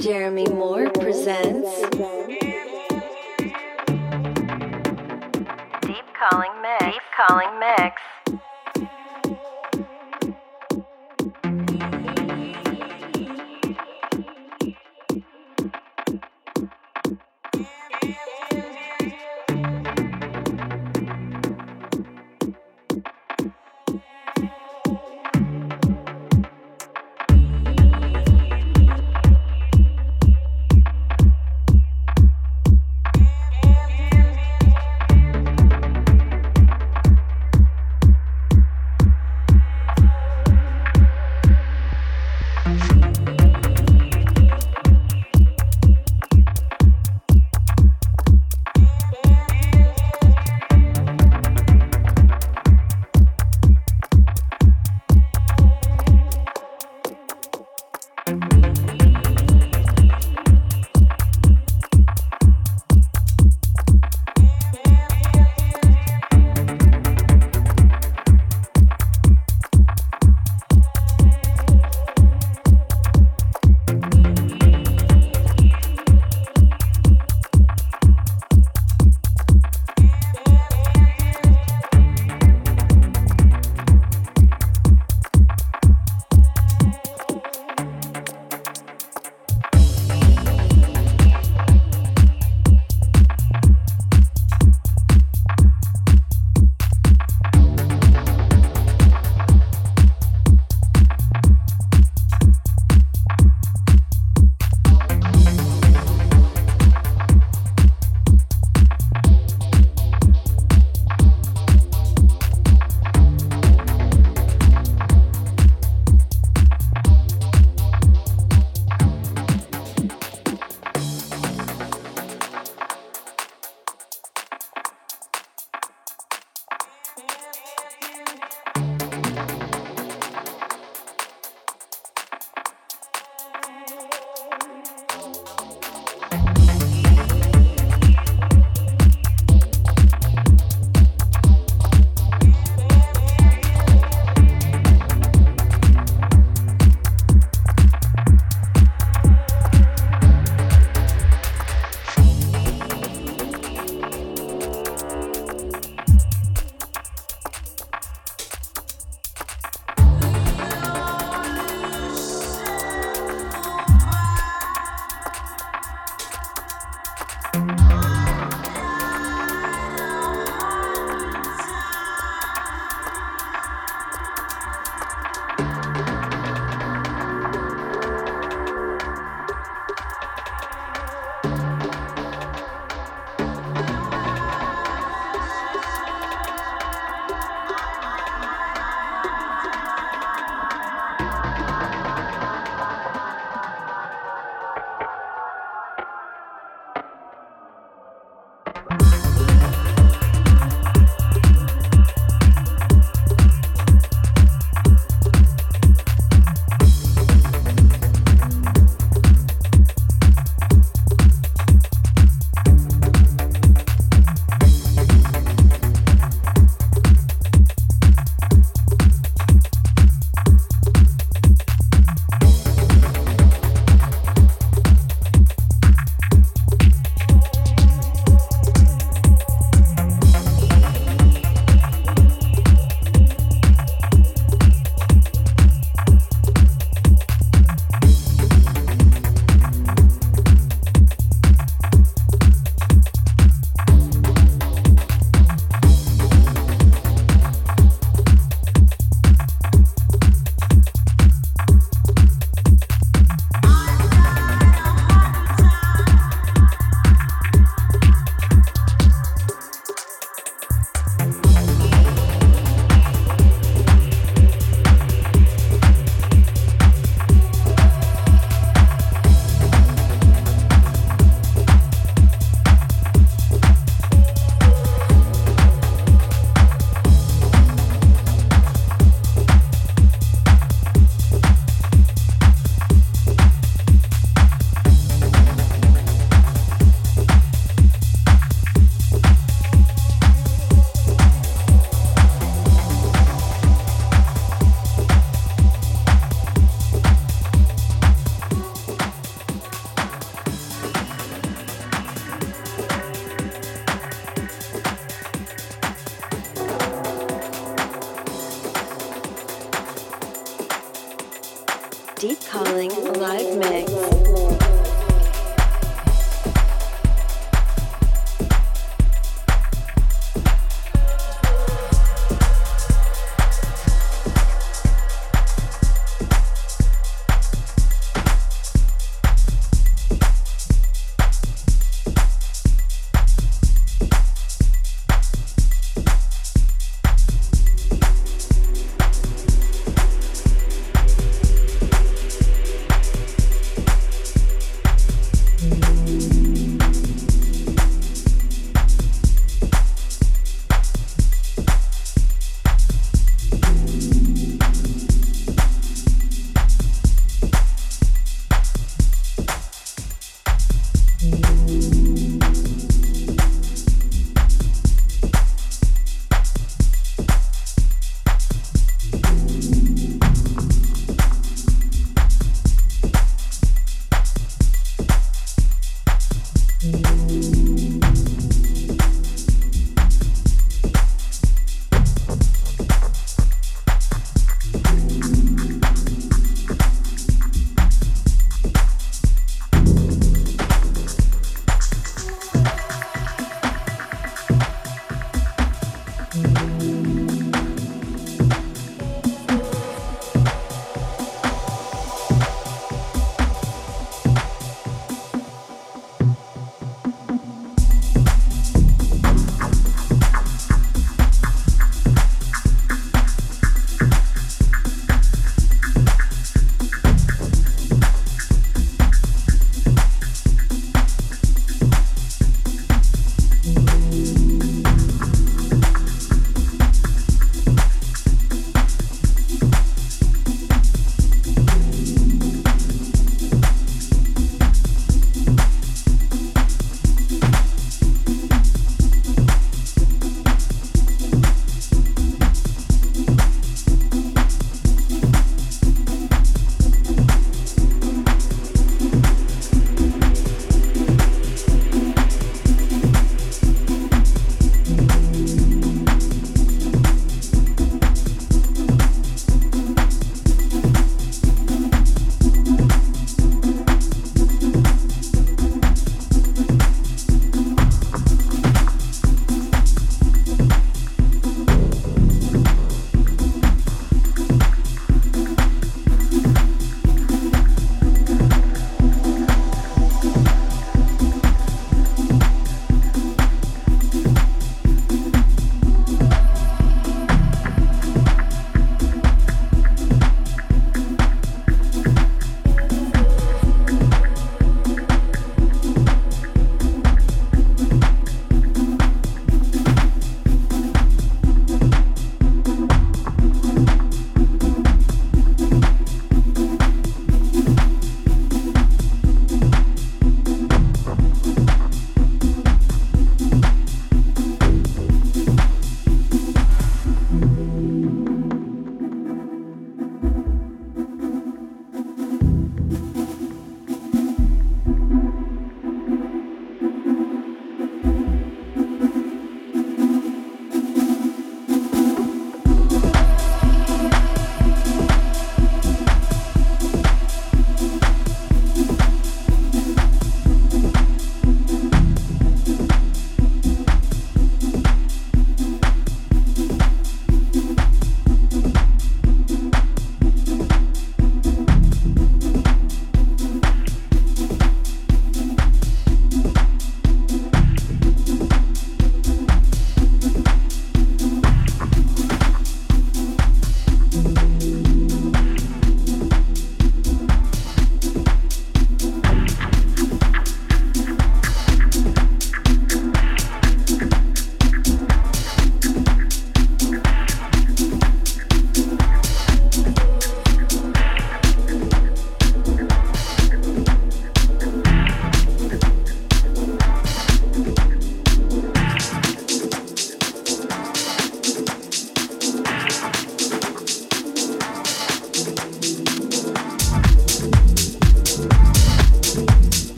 Jeremy Moore presents Deep Calling Mix. Deep Calling Mix.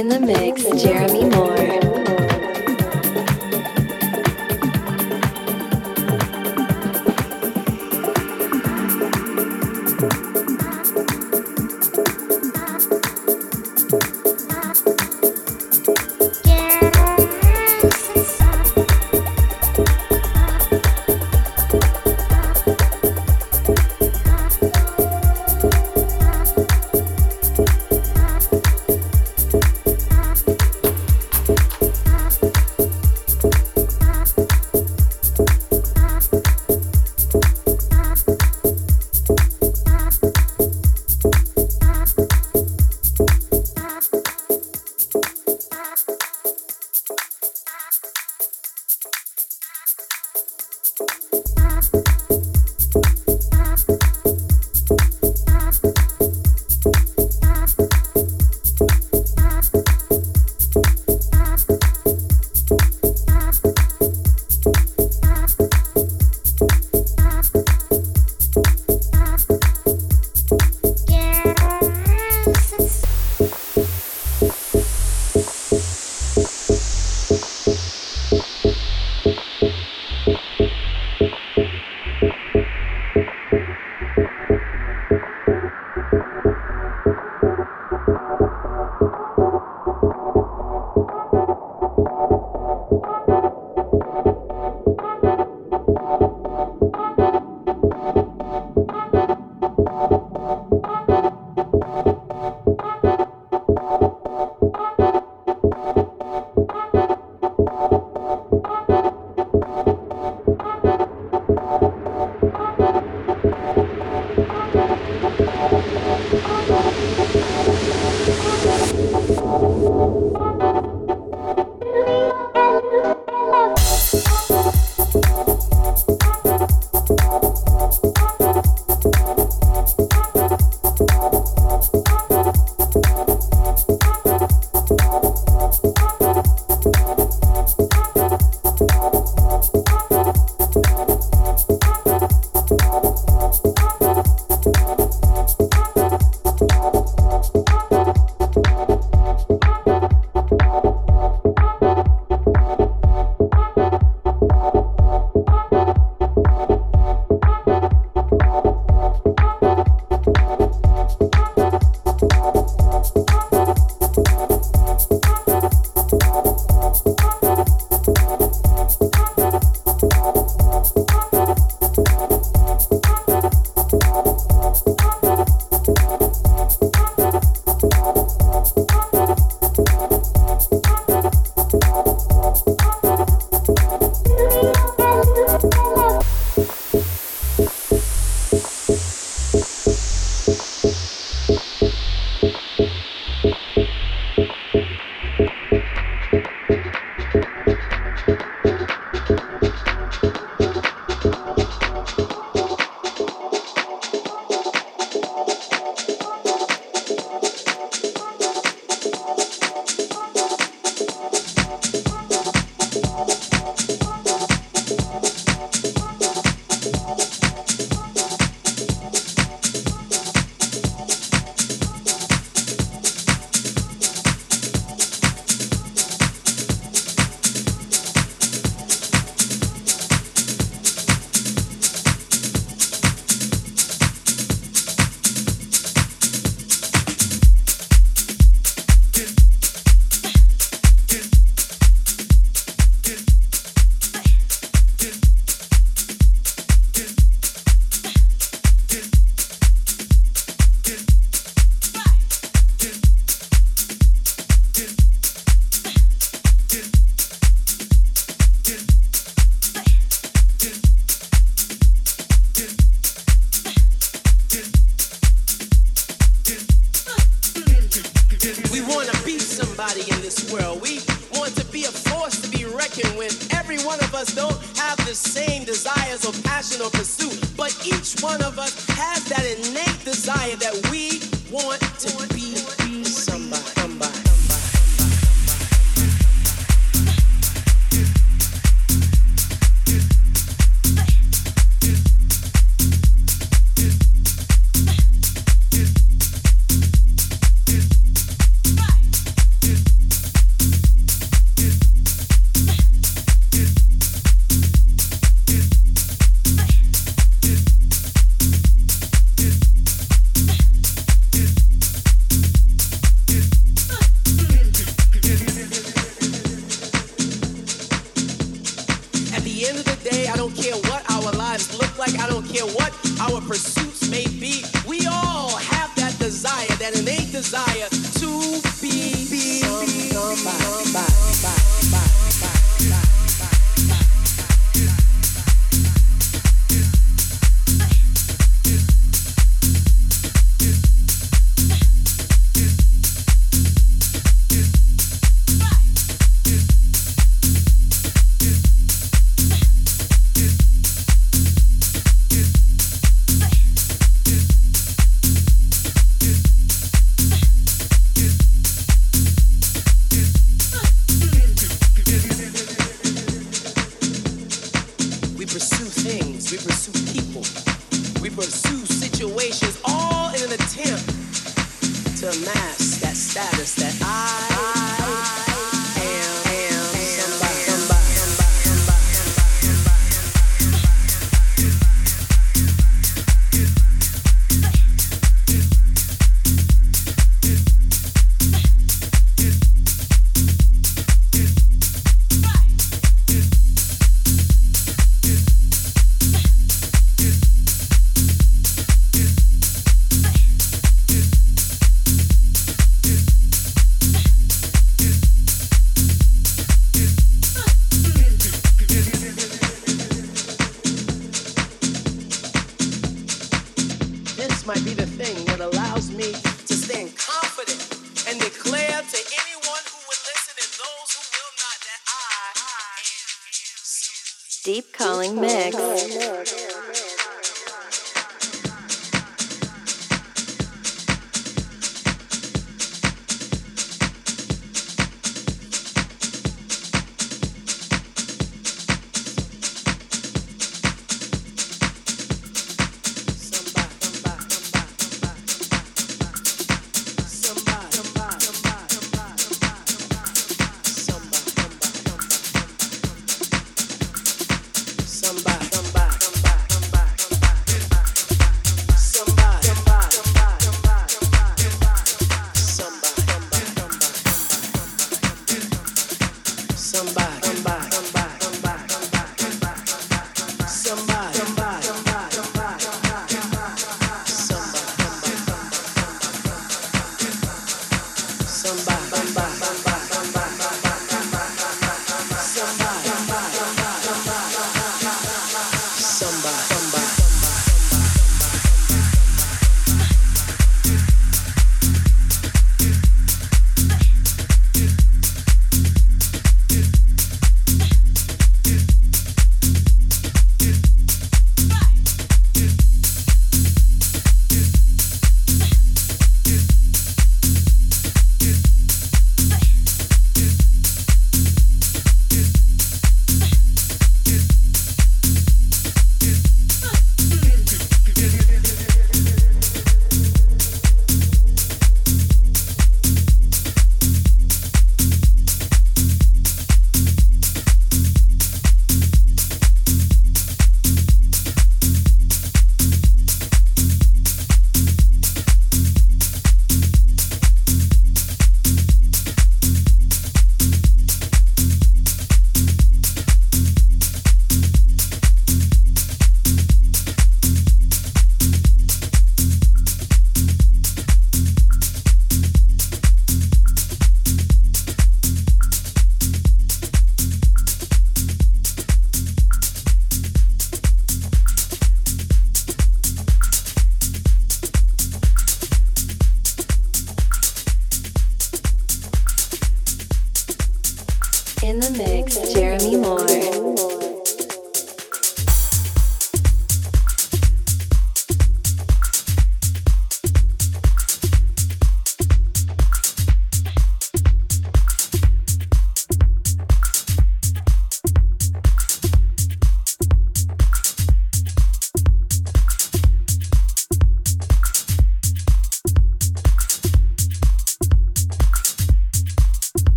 In the mix,